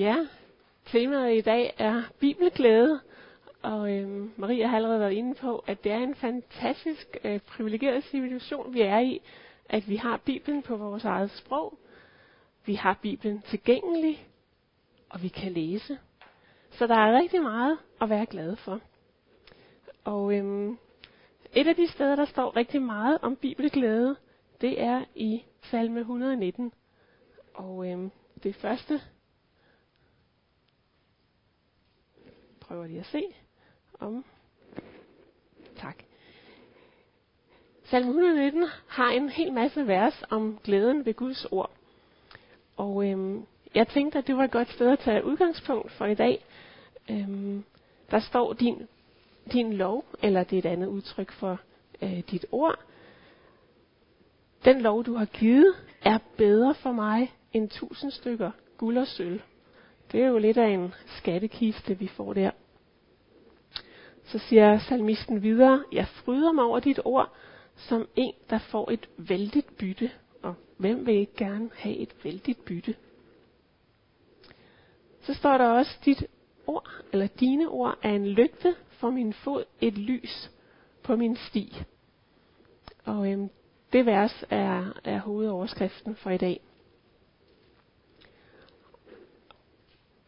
Ja, temaet i dag er bibelglæde, og øhm, Maria har allerede været inde på, at det er en fantastisk øh, privilegeret situation, vi er i, at vi har Bibelen på vores eget sprog, vi har Bibelen tilgængelig, og vi kan læse. Så der er rigtig meget at være glad for. Og øhm, et af de steder, der står rigtig meget om bibelglæde, det er i salme 119. Og øhm, det første prøver lige at se om. Tak. Salme 119 har en hel masse vers om glæden ved Guds ord. Og øhm, jeg tænkte, at det var et godt sted at tage udgangspunkt for i dag. Øhm, der står din, din lov, eller det er et andet udtryk for øh, dit ord. Den lov, du har givet, er bedre for mig end tusind stykker guld og sølv. Det er jo lidt af en skattekiste, vi får der. Så siger salmisten videre, jeg fryder mig over dit ord, som en, der får et vældigt bytte. Og hvem vil ikke gerne have et vældigt bytte? Så står der også, dit ord, eller dine ord, er en lygte for min fod, et lys på min sti. Og øhm, det vers er, er hovedoverskriften for i dag.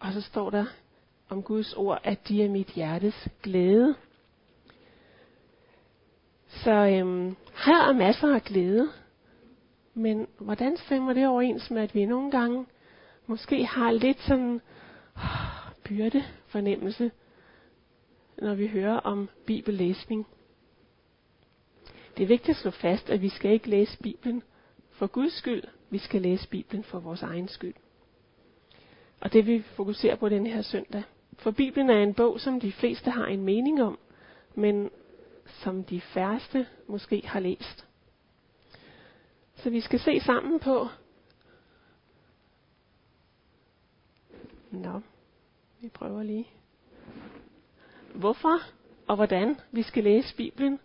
Og så står der om Guds ord, at de er mit hjertes glæde. Så øhm, her er masser af glæde. Men hvordan stemmer det overens med, at vi nogle gange måske har lidt sådan øh, byrde fornemmelse, når vi hører om bibellæsning? Det er vigtigt at slå fast, at vi skal ikke læse Bibelen for Guds skyld. Vi skal læse Bibelen for vores egen skyld. Og det vil vi fokusere på den her søndag. For Bibelen er en bog, som de fleste har en mening om, men som de færreste måske har læst. Så vi skal se sammen på. Nå, vi prøver lige. Hvorfor og hvordan vi skal læse Bibelen.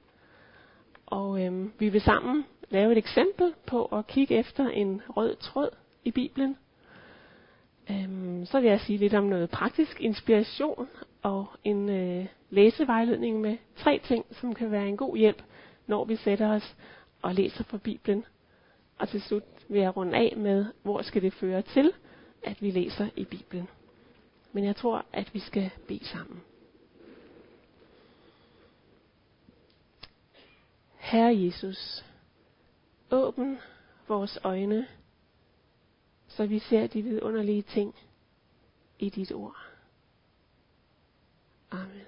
Og øhm, vi vil sammen lave et eksempel på at kigge efter en rød tråd i Bibelen. Øhm, så vil jeg sige lidt om noget praktisk inspiration og en øh, læsevejledning med tre ting, som kan være en god hjælp, når vi sætter os og læser fra Bibelen. Og til slut vil jeg runde af med, hvor skal det føre til, at vi læser i Bibelen. Men jeg tror, at vi skal bede sammen. Herre Jesus, åbn vores øjne så vi ser de vidunderlige ting i dit ord. Amen.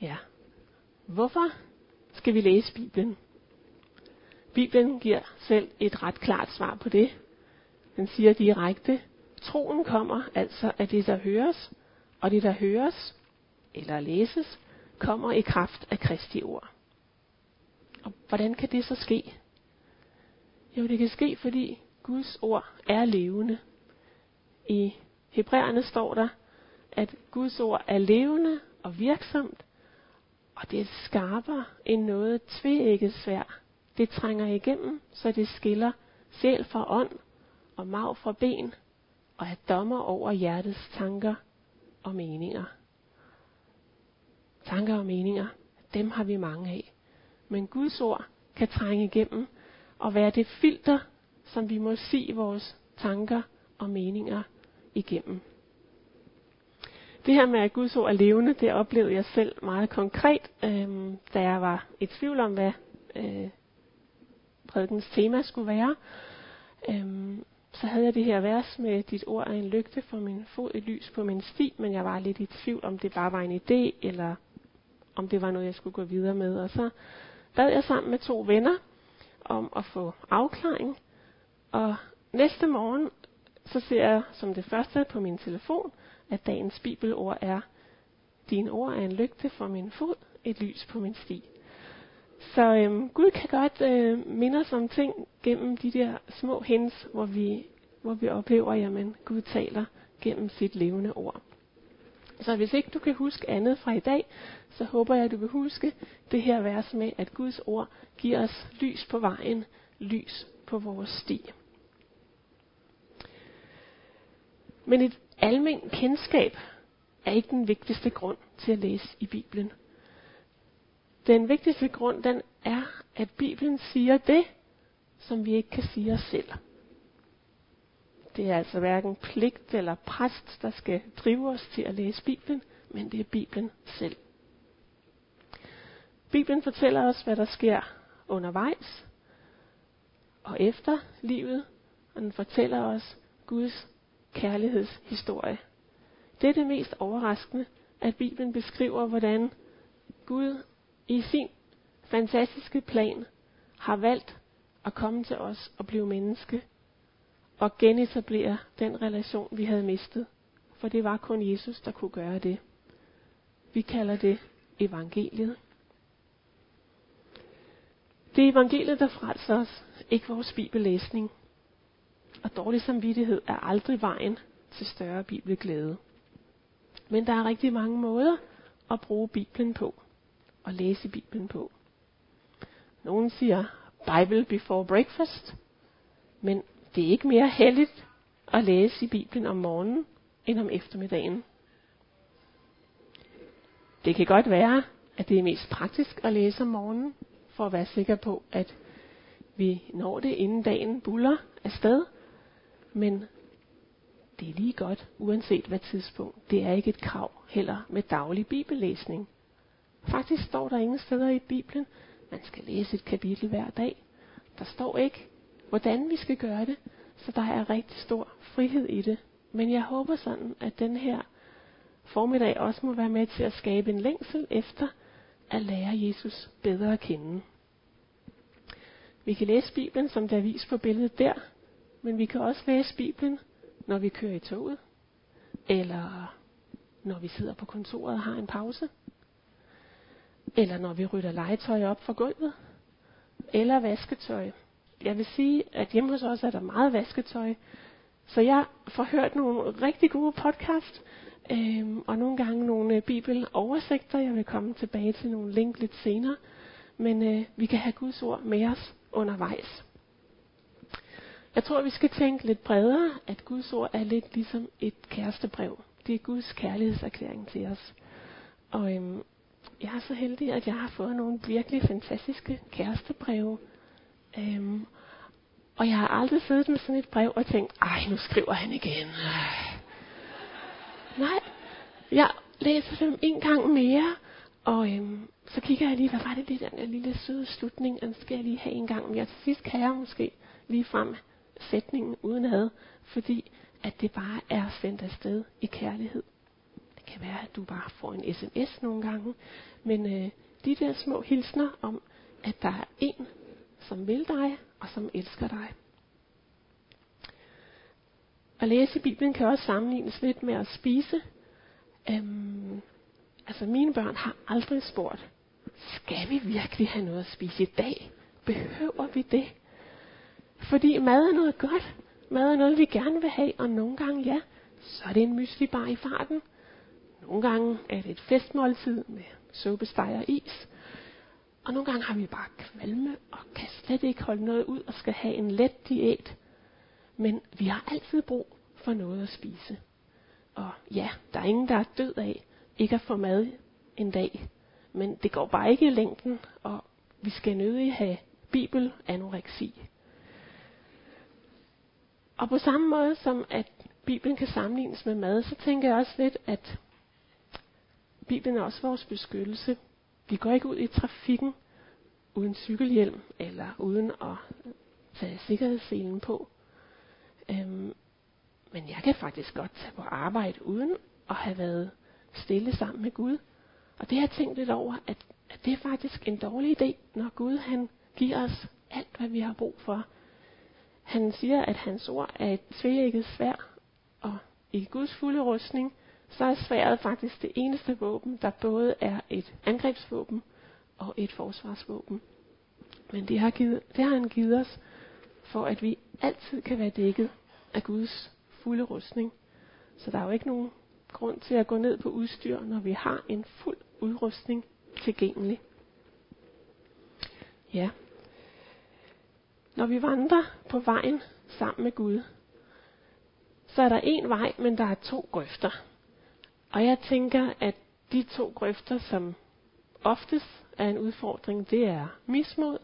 Ja. Hvorfor skal vi læse Bibelen? Bibelen giver selv et ret klart svar på det. Den siger direkte, troen kommer altså af det, der høres, og det, der høres eller læses, kommer i kraft af Kristi ord. Og hvordan kan det så ske? Jo, det kan ske, fordi Guds ord er levende. I Hebræerne står der, at Guds ord er levende og virksomt, og det er skarpere end noget tvækket svær. Det trænger igennem, så det skiller sjæl fra ånd og mag fra ben, og er dommer over hjertets tanker og meninger. Tanker og meninger, dem har vi mange af. Men Guds ord kan trænge igennem og være det filter, som vi må se vores tanker og meninger igennem. Det her med, at Guds ord er levende, det oplevede jeg selv meget konkret, øh, da jeg var i tvivl om, hvad øh, prædikens tema skulle være. Øh, så havde jeg det her vers med, dit ord er en lygte for min fod, et lys på min sti, men jeg var lidt i tvivl, om det bare var en idé, eller om det var noget, jeg skulle gå videre med. Og så bad jeg sammen med to venner om at få afklaring. Og næste morgen, så ser jeg som det første på min telefon, at dagens bibelord er, dine ord er en lygte for min fod, et lys på min sti. Så øhm, Gud kan godt øh, minde os om ting gennem de der små hens, hvor vi, hvor vi oplever, at Gud taler gennem sit levende ord. Så hvis ikke du kan huske andet fra i dag, så håber jeg, at du vil huske det her vers med, at Guds ord giver os lys på vejen, lys på vores sti. Men et almen kendskab er ikke den vigtigste grund til at læse i Bibelen. Den vigtigste grund, den er, at Bibelen siger det, som vi ikke kan sige os selv. Det er altså hverken pligt eller præst, der skal drive os til at læse Bibelen, men det er Bibelen selv. Bibelen fortæller os, hvad der sker undervejs og efter livet, og den fortæller os Guds kærlighedshistorie. Det er det mest overraskende, at Bibelen beskriver, hvordan Gud i sin fantastiske plan har valgt at komme til os og blive menneske og genetablere den relation, vi havde mistet. For det var kun Jesus, der kunne gøre det. Vi kalder det evangeliet. Det er evangeliet, der frelser os, ikke vores bibellæsning. Og dårlig samvittighed er aldrig vejen til større bibelglæde. Men der er rigtig mange måder at bruge Bibelen på, og læse Bibelen på. Nogen siger Bible before breakfast, men det er ikke mere heldigt at læse i Bibelen om morgenen end om eftermiddagen. Det kan godt være, at det er mest praktisk at læse om morgenen, for at være sikker på, at vi når det inden dagen buller afsted. Men det er lige godt, uanset hvad tidspunkt. Det er ikke et krav heller med daglig bibellæsning. Faktisk står der ingen steder i Bibelen, man skal læse et kapitel hver dag. Der står ikke, hvordan vi skal gøre det, så der er rigtig stor frihed i det. Men jeg håber sådan, at den her formiddag også må være med til at skabe en længsel efter at lære Jesus bedre at kende. Vi kan læse Bibelen, som der er vist på billedet der, men vi kan også læse Bibelen, når vi kører i toget, eller når vi sidder på kontoret og har en pause, eller når vi rydder legetøj op fra gulvet, eller vasketøj. Jeg vil sige, at hjemme hos os er der meget vasketøj, så jeg får hørt nogle rigtig gode podcast, øh, og nogle gange nogle øh, bibeloversigter. Jeg vil komme tilbage til nogle link lidt senere. Men øh, vi kan have Guds ord med os undervejs. Jeg tror, vi skal tænke lidt bredere, at Guds ord er lidt ligesom et kærestebrev. Det er Guds kærlighedserklæring til os. Og øhm, jeg er så heldig, at jeg har fået nogle virkelig fantastiske kærestebreve. Øhm, og jeg har aldrig siddet med sådan et brev og tænkt, ej, nu skriver han igen. Nej, jeg læser dem en gang mere, og øhm, så kigger jeg lige, hvad var det lige den der lille søde slutning, den skal jeg lige have en gang mere. Til sidst kan jeg måske lige frem sætningen uden ad, fordi at det bare er sendt afsted i kærlighed. Det kan være, at du bare får en sms nogle gange, men øh, de der små hilsner om, at der er en, som vil dig og som elsker dig. At læse i Bibelen kan også sammenlignes lidt med at spise. Øhm, altså mine børn har aldrig spurgt, skal vi virkelig have noget at spise i dag? Behøver vi det? Fordi mad er noget godt. Mad er noget, vi gerne vil have, og nogle gange, ja, så er det en mysli bar i farten. Nogle gange er det et festmåltid med suppesteg og is. Og nogle gange har vi bare kvalme og kan slet ikke holde noget ud og skal have en let diæt. Men vi har altid brug for noget at spise. Og ja, der er ingen, der er død af ikke at få mad en dag. Men det går bare ikke i længden, og vi skal nødig have bibelanoreksi. Og på samme måde som at Bibelen kan sammenlignes med mad, så tænker jeg også lidt, at Bibelen er også vores beskyttelse. Vi går ikke ud i trafikken uden cykelhjelm eller uden at tage sikkerhedsselen på. Øhm, men jeg kan faktisk godt tage på arbejde uden at have været stille sammen med Gud. Og det har jeg tænkt lidt over, at, at det er faktisk en dårlig idé, når Gud han giver os alt, hvad vi har brug for. Han siger, at hans ord er et tveægget svær, og i Guds fulde rustning, så er sværet faktisk det eneste våben, der både er et angrebsvåben og et forsvarsvåben. Men det har, givet, det har han givet os, for at vi altid kan være dækket af Guds fulde rustning. Så der er jo ikke nogen grund til at gå ned på udstyr, når vi har en fuld udrustning tilgængelig. Ja. Når vi vandrer på vejen sammen med Gud, så er der en vej, men der er to grøfter. Og jeg tænker, at de to grøfter, som oftest er en udfordring, det er mismod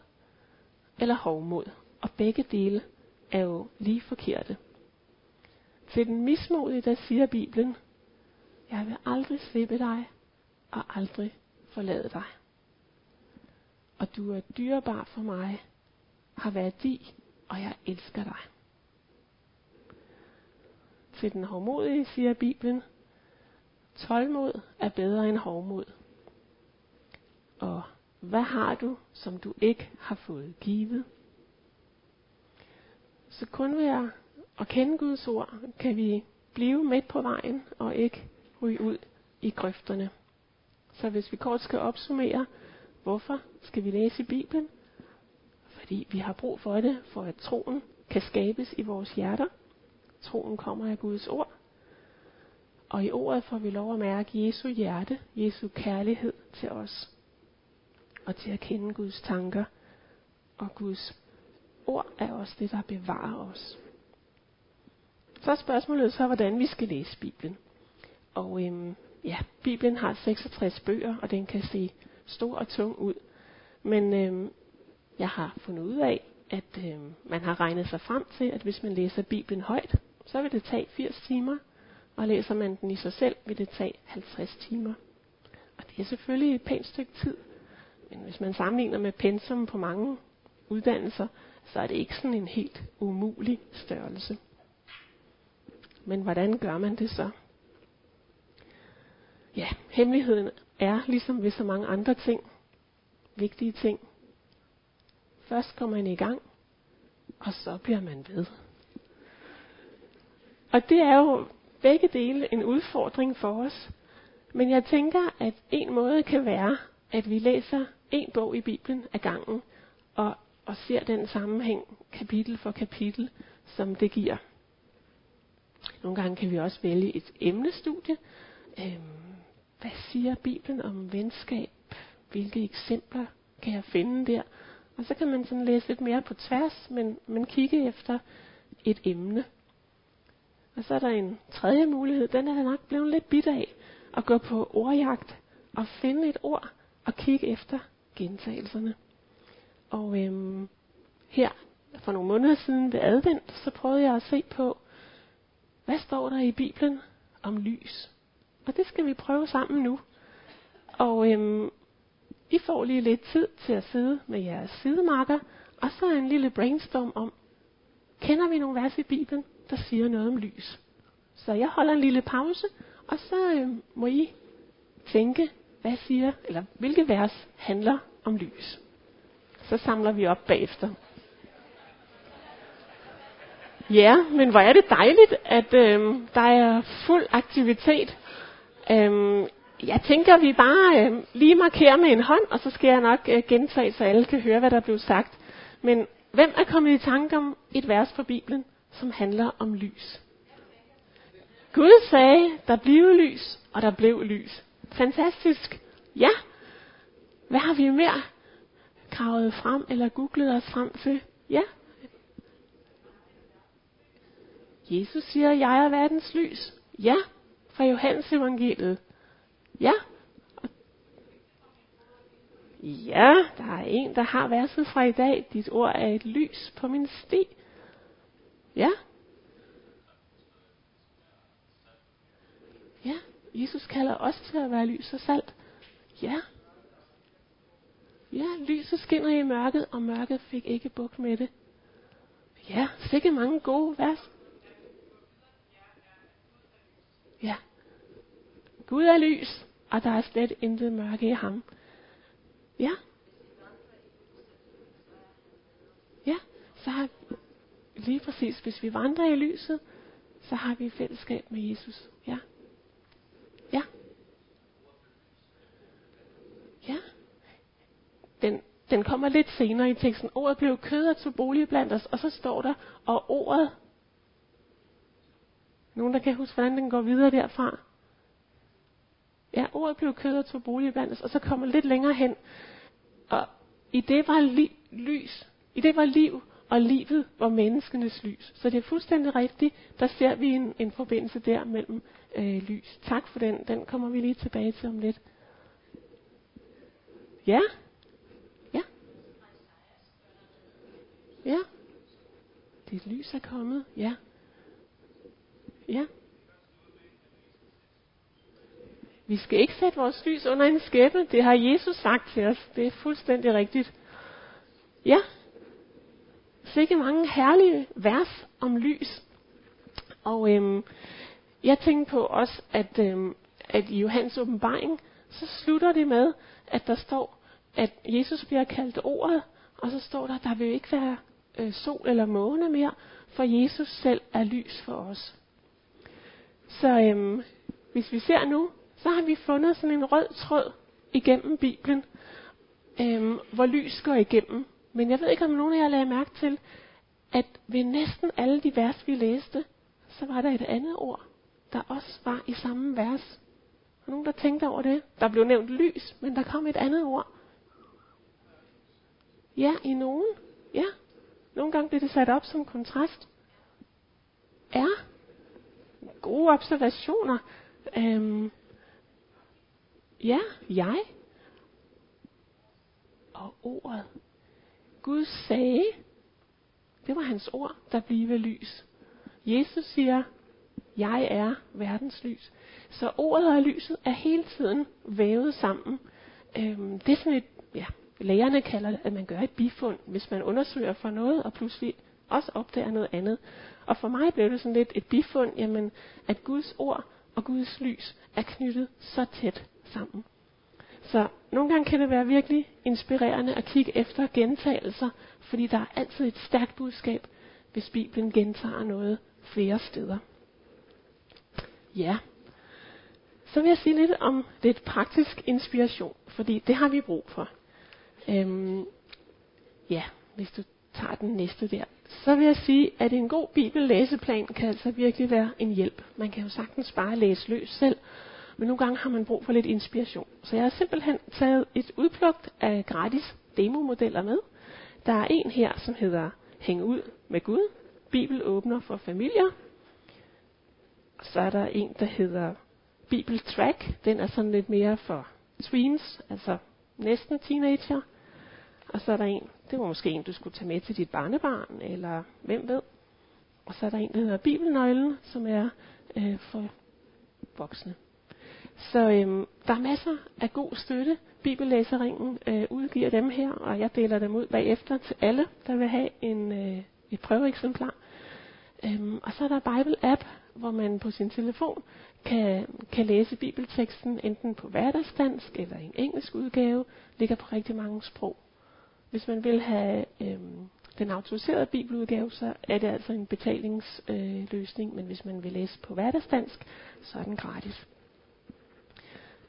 eller hovmod. Og begge dele er jo lige forkerte. Til den mismodige, der siger Bibelen, jeg vil aldrig slippe dig og aldrig forlade dig. Og du er dyrebar for mig, har værdi, og jeg elsker dig. Til den hårdmodige siger Bibelen, tålmod er bedre end hårdmod. Og hvad har du, som du ikke har fået givet? Så kun ved at kende Guds ord, kan vi blive midt på vejen og ikke ryge ud i grøfterne. Så hvis vi kort skal opsummere, hvorfor skal vi læse i Bibelen? Fordi vi har brug for det, for at troen kan skabes i vores hjerter. Troen kommer af Guds ord. Og i ordet får vi lov at mærke Jesu hjerte, Jesu kærlighed til os. Og til at kende Guds tanker. Og Guds ord er også det, der bevarer os. Så er spørgsmålet så, hvordan vi skal læse Bibelen. Og øhm, ja, Bibelen har 66 bøger, og den kan se stor og tung ud. Men øhm, jeg har fundet ud af, at øhm, man har regnet sig frem til, at hvis man læser Bibelen højt, så vil det tage 80 timer, og læser man den i sig selv, vil det tage 50 timer. Og det er selvfølgelig et pænt stykke tid. Men hvis man sammenligner med pensum på mange uddannelser, så er det ikke sådan en helt umulig størrelse. Men hvordan gør man det så? Ja, hemmeligheden er, ligesom ved så mange andre ting, vigtige ting. Først går man i gang, og så bliver man ved. Og det er jo begge dele en udfordring for os. Men jeg tænker, at en måde kan være, at vi læser en bog i Bibelen ad gangen, og, og ser den sammenhæng kapitel for kapitel, som det giver. Nogle gange kan vi også vælge et emnestudie. Øhm, hvad siger Bibelen om venskab? Hvilke eksempler kan jeg finde der? Og så kan man sådan læse lidt mere på tværs, men, men kigge efter et emne. Og så er der en tredje mulighed, den er nok blevet lidt bit af, at gå på ordjagt og finde et ord og kigge efter gentagelserne. Og øhm, her for nogle måneder siden ved advent, så prøvede jeg at se på, hvad står der i Bibelen om lys? Og det skal vi prøve sammen nu. Og øhm, I får lige lidt tid til at sidde med jeres sidemarker, og så en lille brainstorm om, kender vi nogle vers i Bibelen, der siger noget om lys? Så jeg holder en lille pause, og så øh, må I tænke, hvad siger, eller hvilke vers handler om lys. Så samler vi op bagefter. Ja, men hvor er det dejligt, at øh, der er fuld aktivitet. Øh, jeg tænker, vi bare øh, lige markerer med en hånd, og så skal jeg nok øh, gentage, så alle kan høre, hvad der blev sagt. Men hvem er kommet i tanke om et vers fra Bibelen, som handler om lys? Gud sagde, der blev lys, og der blev lys. Fantastisk. Ja. Hvad har vi mere kravet frem, eller googlet os frem til? Ja, Jesus siger, jeg er verdens lys. Ja, fra Johannes evangeliet. Ja. Ja, der er en, der har verset fra i dag. Dit ord er et lys på min sti. Ja. Ja, Jesus kalder os til at være lys og salt. Ja. Ja, lyset skinner i mørket, og mørket fik ikke bukt med det. Ja, sikke mange gode vers. Ja. Gud er lys, og der er slet intet mørke i ham. Ja. Ja, så har lige præcis, hvis vi vandrer i lyset, så har vi fællesskab med Jesus. Ja. Ja. Ja. Den, den kommer lidt senere i teksten. Ordet blev kød og tog bolig blandt os, og så står der, og ordet nogen, der kan huske, hvordan den går videre derfra? Ja, ordet blev kød og tog bolig blandt os, og så kommer lidt længere hen. Og i det var li- lys, i det var liv, og livet var menneskenes lys. Så det er fuldstændig rigtigt. Der ser vi en, en forbindelse der mellem øh, lys. Tak for den. Den kommer vi lige tilbage til om lidt. Ja? Ja? Ja? Dit lys er kommet. Ja. Ja. Vi skal ikke sætte vores lys under en skæppe. Det har Jesus sagt til os. Det er fuldstændig rigtigt. Ja. Sikke mange herlige vers om lys. Og øhm, jeg tænkte på også, at, øhm, at i Johannes åbenbaring, så slutter det med, at der står, at Jesus bliver kaldt ordet, og så står der, at der vil ikke være øh, sol eller måne mere, for Jesus selv er lys for os. Så øhm, hvis vi ser nu, så har vi fundet sådan en rød tråd igennem Bibelen, øhm, hvor lys går igennem. Men jeg ved ikke, om nogen af jer lagde mærke til, at ved næsten alle de vers, vi læste, så var der et andet ord, der også var i samme vers. Og nogen, der tænkte over det? Der blev nævnt lys, men der kom et andet ord. Ja, i nogen. Ja. Nogle gange bliver det sat op som kontrast. Ja. Gode observationer. Øhm, Ja, jeg. Og ordet. Gud sagde, det var hans ord, der bliver lys. Jesus siger, jeg er verdens lys. Så ordet og lyset er hele tiden vævet sammen. Øhm, det er sådan et, ja, lægerne kalder det, at man gør et bifund, hvis man undersøger for noget, og pludselig også opdager noget andet. Og for mig blev det sådan lidt et bifund, jamen, at Guds ord og Guds lys er knyttet så tæt sammen. Så nogle gange kan det være virkelig inspirerende at kigge efter gentagelser, fordi der er altid et stærkt budskab, hvis Bibelen gentager noget flere steder. Ja. Så vil jeg sige lidt om lidt praktisk inspiration, fordi det har vi brug for. Øhm, ja, hvis du tager den næste der. Så vil jeg sige, at en god bibellæseplan kan altså virkelig være en hjælp. Man kan jo sagtens bare læse løs selv, men nogle gange har man brug for lidt inspiration. Så jeg har simpelthen taget et udplugt af gratis demomodeller med. Der er en her, som hedder Hæng ud med Gud. Bibel åbner for familier. Så er der en, der hedder Bibel Track. Den er sådan lidt mere for tweens, altså næsten teenager. Og så er der en, det var måske en, du skulle tage med til dit barnebarn, eller hvem ved. Og så er der en, der hedder Bibelnøglen, som er øh, for voksne. Så øhm, der er masser af god støtte. Bibellæseringen øh, udgiver dem her, og jeg deler dem ud bagefter til alle, der vil have en, øh, et prøveeksemplar. Øhm, og så er der Bible App, hvor man på sin telefon kan, kan læse bibelteksten enten på hverdagsdansk eller i en engelsk udgave. Ligger på rigtig mange sprog. Hvis man vil have øhm, den autoriserede bibeludgave, så er det altså en betalingsløsning, øh, men hvis man vil læse på hverdagsdansk, så er den gratis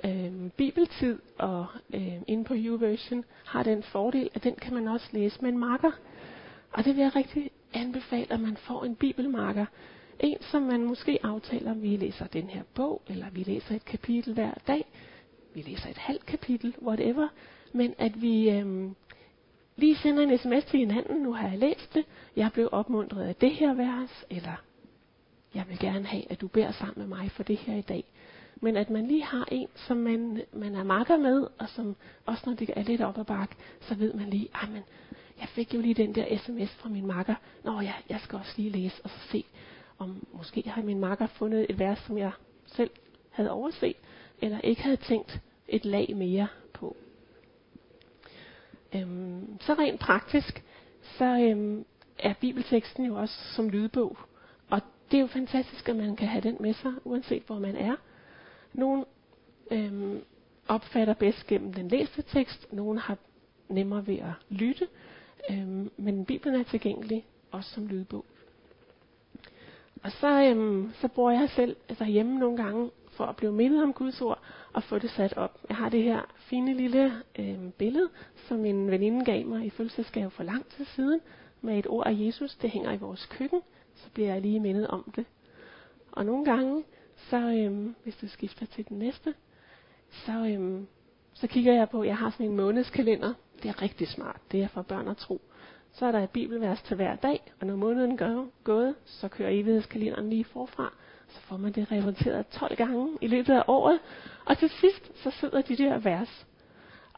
øh, bibeltid og øh, inde på YouVersion har den fordel, at den kan man også læse med en marker. Og det vil jeg rigtig anbefale, at man får en bibelmarker. En, som man måske aftaler, vi læser den her bog, eller vi læser et kapitel hver dag. Vi læser et halvt kapitel, whatever. Men at vi øh, lige sender en sms til hinanden, nu har jeg læst det, jeg blev opmuntret af det her vers, eller jeg vil gerne have, at du beder sammen med mig for det her i dag men at man lige har en, som man, man er makker med, og som også når det er lidt op ad bak, så ved man lige, ah, men jeg fik jo lige den der sms fra min makker. Nå ja, jeg skal også lige læse og så se, om måske har min makker fundet et vers, som jeg selv havde overset, eller ikke havde tænkt et lag mere på. Øhm, så rent praktisk, så øhm, er bibelteksten jo også som lydbog. Og det er jo fantastisk, at man kan have den med sig, uanset hvor man er. Nogle øhm, opfatter bedst gennem den læste tekst, nogle har nemmere ved at lytte, øhm, men Bibelen er tilgængelig også som lydbog. Og så, øhm, så bruger jeg selv altså hjemme nogle gange for at blive mindet om Guds ord og få det sat op. Jeg har det her fine lille øhm, billede, som en veninde gav mig i fødselsdagsgave for lang tid siden, med et ord af Jesus. Det hænger i vores køkken, så bliver jeg lige mindet om det. Og nogle gange, så øhm, hvis du skifter til den næste, så, øhm, så kigger jeg på, jeg har sådan en månedskalender. Det er rigtig smart. Det er for børn at tro. Så er der et bibelvers til hver dag, og når måneden går gået, så kører evighedskalenderen lige forfra. Så får man det repeteret 12 gange i løbet af året. Og til sidst, så sidder de der vers.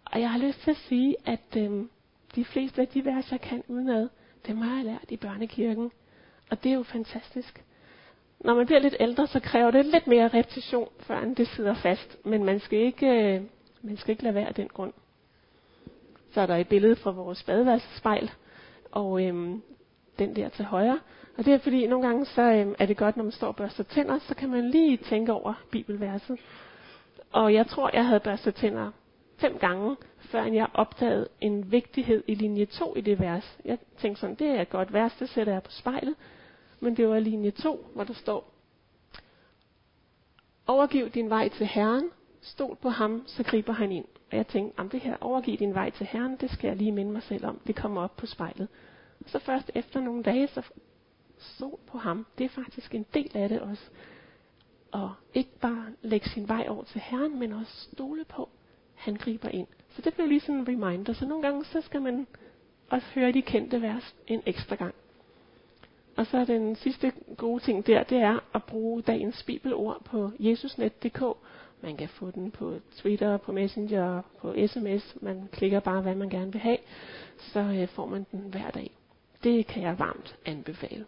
Og jeg har lyst til at sige, at øhm, de fleste af de vers, jeg kan udenad, dem har jeg lært i børnekirken. Og det er jo fantastisk. Når man bliver lidt ældre, så kræver det lidt mere repetition, før det sidder fast. Men man skal ikke, øh, man skal ikke lade være af den grund. Så er der et billede fra vores badeværelsespejl, og øhm, den der til højre. Og det er fordi, nogle gange så øhm, er det godt, når man står og børster tænder, så kan man lige tænke over bibelverset. Og jeg tror, jeg havde børstet tænder fem gange, før jeg opdagede en vigtighed i linje 2 i det vers. Jeg tænkte sådan, det er et godt vers, det sætter jeg på spejlet. Men det var linje 2, hvor der står, Overgiv din vej til Herren, stol på ham, så griber han ind. Og jeg tænkte, om det her, overgiv din vej til Herren, det skal jeg lige minde mig selv om. Det kommer op på spejlet. Og så først efter nogle dage, så stol på ham. Det er faktisk en del af det også. Og ikke bare lægge sin vej over til Herren, men også stole på, han griber ind. Så det blev lige sådan en reminder. Så nogle gange, så skal man også høre de kendte vers en ekstra gang. Og så den sidste gode ting der, det er at bruge dagens bibelord på jesusnet.dk. Man kan få den på Twitter, på Messenger, på sms. Man klikker bare, hvad man gerne vil have. Så øh, får man den hver dag. Det kan jeg varmt anbefale.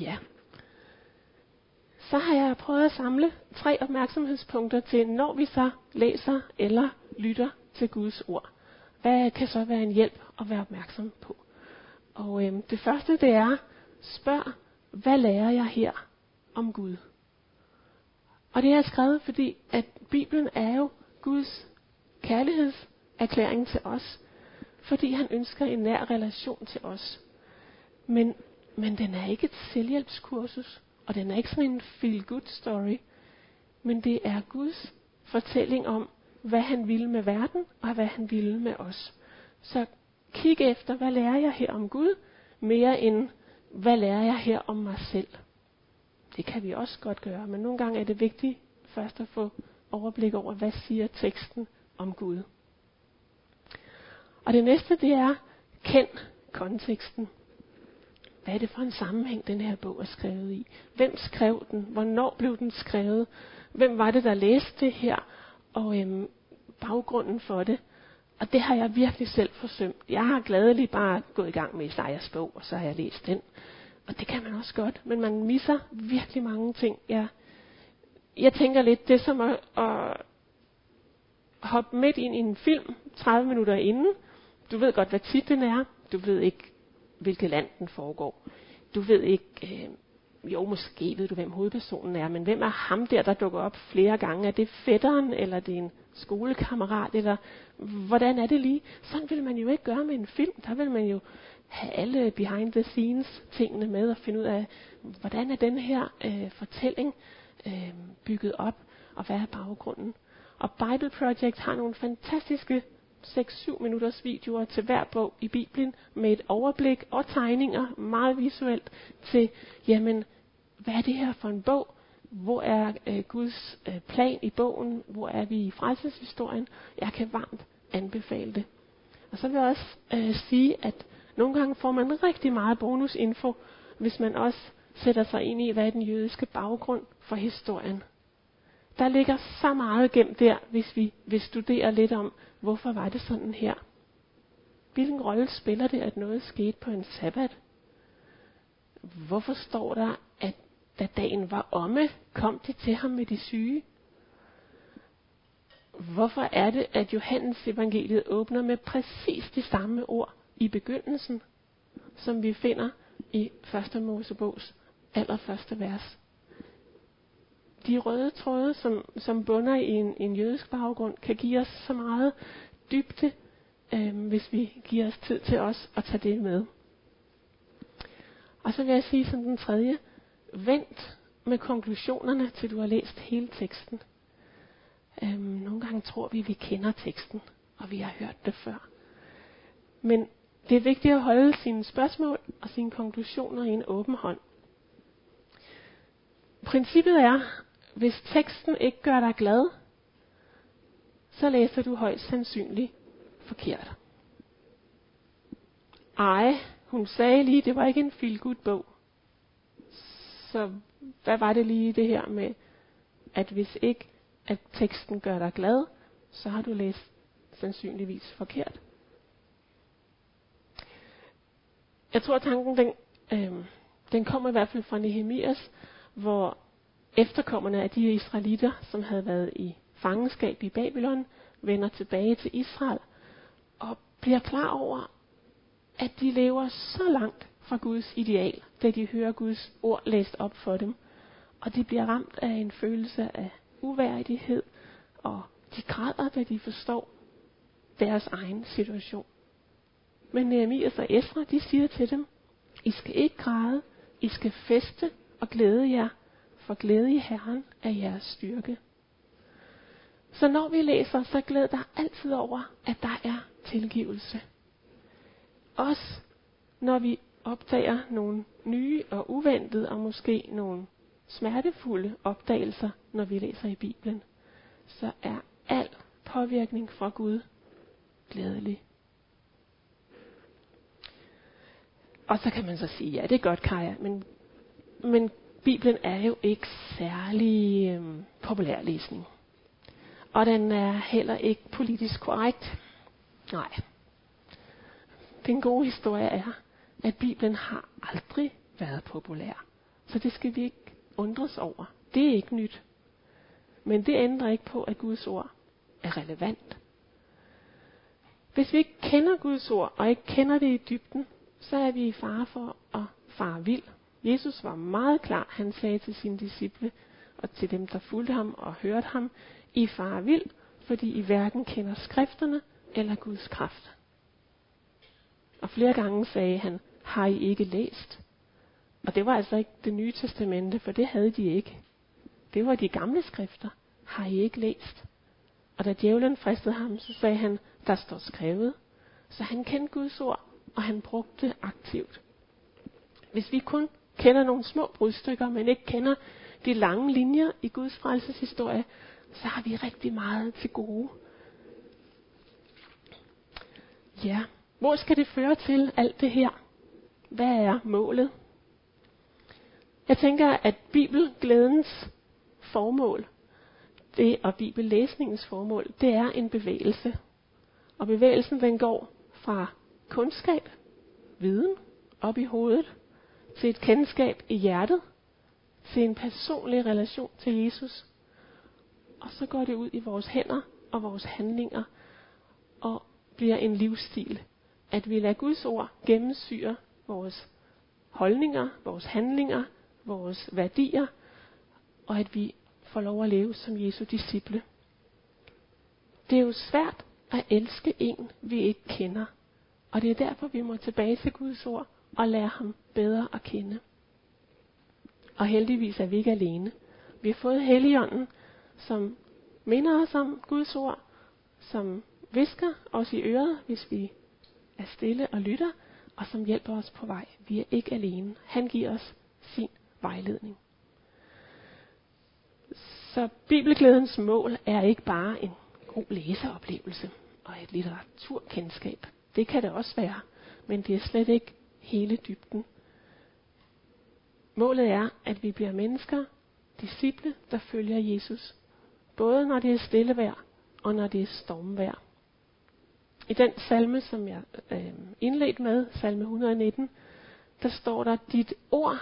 Ja. Så har jeg prøvet at samle tre opmærksomhedspunkter til, når vi så læser eller lytter til Guds ord. Hvad kan så være en hjælp at være opmærksom på? Og øh, det første det er, spørg, hvad lærer jeg her om Gud? Og det er jeg skrevet, fordi at Bibelen er jo Guds kærlighedserklæring til os. Fordi han ønsker en nær relation til os. Men, men den er ikke et selvhjælpskursus, og den er ikke sådan en feel-good story. Men det er Guds fortælling om, hvad han ville med verden, og hvad han ville med os. Så kig efter, hvad lærer jeg her om Gud, mere end hvad lærer jeg her om mig selv. Det kan vi også godt gøre, men nogle gange er det vigtigt først at få overblik over, hvad siger teksten om Gud. Og det næste, det er, kend konteksten. Hvad er det for en sammenhæng, den her bog er skrevet i? Hvem skrev den? Hvornår blev den skrevet? Hvem var det, der læste det her? Og øhm, baggrunden for det. Og det har jeg virkelig selv forsømt. Jeg har gladeligt bare gået i gang med Isaias bog, og så har jeg læst den. Og det kan man også godt, men man misser virkelig mange ting. Jeg, jeg tænker lidt, det er som at, at hoppe midt ind i en film 30 minutter inden. Du ved godt, hvad titlen er. Du ved ikke, hvilket land den foregår. Du ved ikke, øh, jo måske ved du, hvem hovedpersonen er, men hvem er ham der, der dukker op flere gange? Er det fætteren, eller er det en skolekammerat, eller hvordan er det lige? Sådan vil man jo ikke gøre med en film. Der vil man jo have alle behind the scenes tingene med og finde ud af, hvordan er den her øh, fortælling øh, bygget op, og hvad er baggrunden. Og Bible Project har nogle fantastiske 6-7 minutters videoer til hver bog i Bibelen med et overblik og tegninger, meget visuelt, til, jamen, hvad er det her for en bog? Hvor er øh, Guds øh, plan i bogen? Hvor er vi i frelseshistorien? Jeg kan varmt anbefale det. Og så vil jeg også øh, sige, at nogle gange får man rigtig meget bonusinfo, hvis man også sætter sig ind i, hvad er den jødiske baggrund for historien. Der ligger så meget gemt der, hvis vi vil studere lidt om, hvorfor var det sådan her. Hvilken rolle spiller det, at noget skete på en sabbat? Hvorfor står der, at da dagen var omme, kom de til ham med de syge? Hvorfor er det, at Johannes evangeliet åbner med præcis de samme ord i begyndelsen, som vi finder i 1. Mosebogs allerførste vers? De røde tråde, som, som bunder i en, en jødisk baggrund, kan give os så meget dybde, øh, hvis vi giver os tid til os at tage det med. Og så vil jeg sige som den tredje, vent med konklusionerne, til du har læst hele teksten. Øhm, nogle gange tror vi, at vi kender teksten, og vi har hørt det før. Men det er vigtigt at holde sine spørgsmål og sine konklusioner i en åben hånd. Princippet er, hvis teksten ikke gør dig glad, så læser du højst sandsynligt forkert. ej, hun sagde lige, det var ikke en feel good bog. Så hvad var det lige det her med, at hvis ikke at teksten gør dig glad, så har du læst sandsynligvis forkert. Jeg tror, at tanken den, øh, den kommer i hvert fald fra Nehemias, hvor efterkommerne af de israelitter, som havde været i fangenskab i Babylon, vender tilbage til Israel og bliver klar over, at de lever så langt fra Guds ideal, da de hører Guds ord læst op for dem. Og de bliver ramt af en følelse af uværdighed, og de græder, da de forstår deres egen situation. Men Nehemias og Esra, de siger til dem, I skal ikke græde, I skal feste og glæde jer, for glæde i Herren er jeres styrke. Så når vi læser, så glæd dig altid over, at der er tilgivelse. Også når vi opdager nogle nye og uventede og måske nogle smertefulde opdagelser, når vi læser i Bibelen, så er al påvirkning fra Gud glædelig. Og så kan man så sige, ja, det er godt, Kaja, men, men Bibelen er jo ikke særlig øhm, populær læsning. Og den er heller ikke politisk korrekt. Nej. Den gode historie er, at Bibelen har aldrig været populær. Så det skal vi ikke undres over. Det er ikke nyt. Men det ændrer ikke på, at Guds ord er relevant. Hvis vi ikke kender Guds ord, og ikke kender det i dybden, så er vi i fare for at fare vild. Jesus var meget klar. Han sagde til sine disciple og til dem, der fulgte ham og hørte ham, I far vild, fordi I hverken kender skrifterne eller Guds kraft. Og flere gange sagde han, har I ikke læst? Og det var altså ikke det nye testamente, for det havde de ikke. Det var de gamle skrifter. Har I ikke læst? Og da djævlen fristede ham, så sagde han, der står skrevet. Så han kendte Guds ord, og han brugte det aktivt. Hvis vi kun kender nogle små brudstykker, men ikke kender de lange linjer i Guds frelseshistorie, så har vi rigtig meget til gode. Ja, hvor skal det føre til alt det her? Hvad er målet? Jeg tænker, at bibelglædens formål, det og bibellæsningens formål, det er en bevægelse. Og bevægelsen den går fra kundskab, viden, op i hovedet, til et kendskab i hjertet, til en personlig relation til Jesus. Og så går det ud i vores hænder og vores handlinger, og bliver en livsstil. At vi lader Guds ord gennemsyre vores holdninger, vores handlinger, vores værdier, og at vi får lov at leve som Jesu disciple. Det er jo svært at elske en, vi ikke kender. Og det er derfor, vi må tilbage til Guds ord og lære ham bedre at kende. Og heldigvis er vi ikke alene. Vi har fået Helligånden, som minder os om Guds ord, som visker os i øret, hvis vi er stille og lytter, og som hjælper os på vej. Vi er ikke alene. Han giver os sin vejledning. Så bibelglædens mål er ikke bare en god læseoplevelse og et litteraturkendskab. Det kan det også være, men det er slet ikke hele dybden. Målet er, at vi bliver mennesker, disciple, der følger Jesus. Både når det er stille vejr, og når det er stormvejr. I den salme, som jeg øh, indledte med, salme 119, der står der, dit ord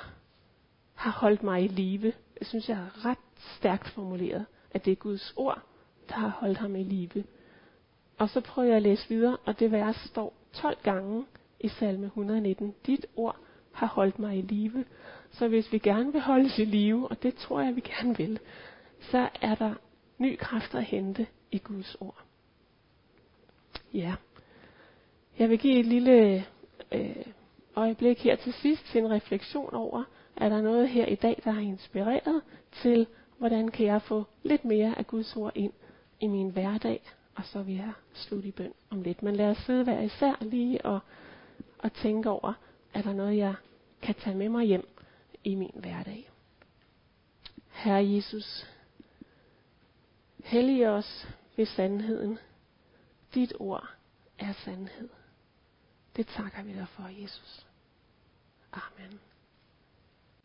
har holdt mig i live. Jeg synes jeg er ret stærkt formuleret, at det er Guds ord, der har holdt ham i live. Og så prøver jeg at læse videre, og det vers står 12 gange i salme 119. Dit ord har holdt mig i live. Så hvis vi gerne vil holdes i live, og det tror jeg, vi gerne vil, så er der ny kraft at hente i Guds ord. Ja. Jeg vil give et lille øh, øjeblik her til sidst til en refleksion over, er der noget her i dag, der har inspireret til, hvordan kan jeg få lidt mere af Guds ord ind i min hverdag, og så vil jeg slutte i bøn om lidt. Men lad os sidde hver især lige og, og tænke over, er der noget, jeg kan tage med mig hjem i min hverdag. Herre Jesus, hellig os ved sandheden. Dit ord er sandhed. Det takker vi dig for, Jesus. Amen.